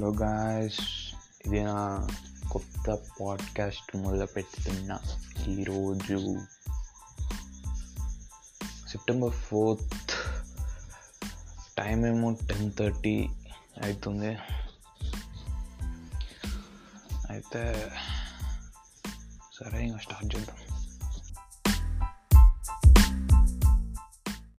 hello guys ఇది నా కొత్త పాడ్కాస్ట్ మొదలు పెడుతున్నా ఈరోజు సెప్టెంబర్ ఫోర్త్ టైం ఏమో టెన్ థర్టీ అవుతుంది అయితే సరే ఇంకా స్టార్ట్ చేద్దాం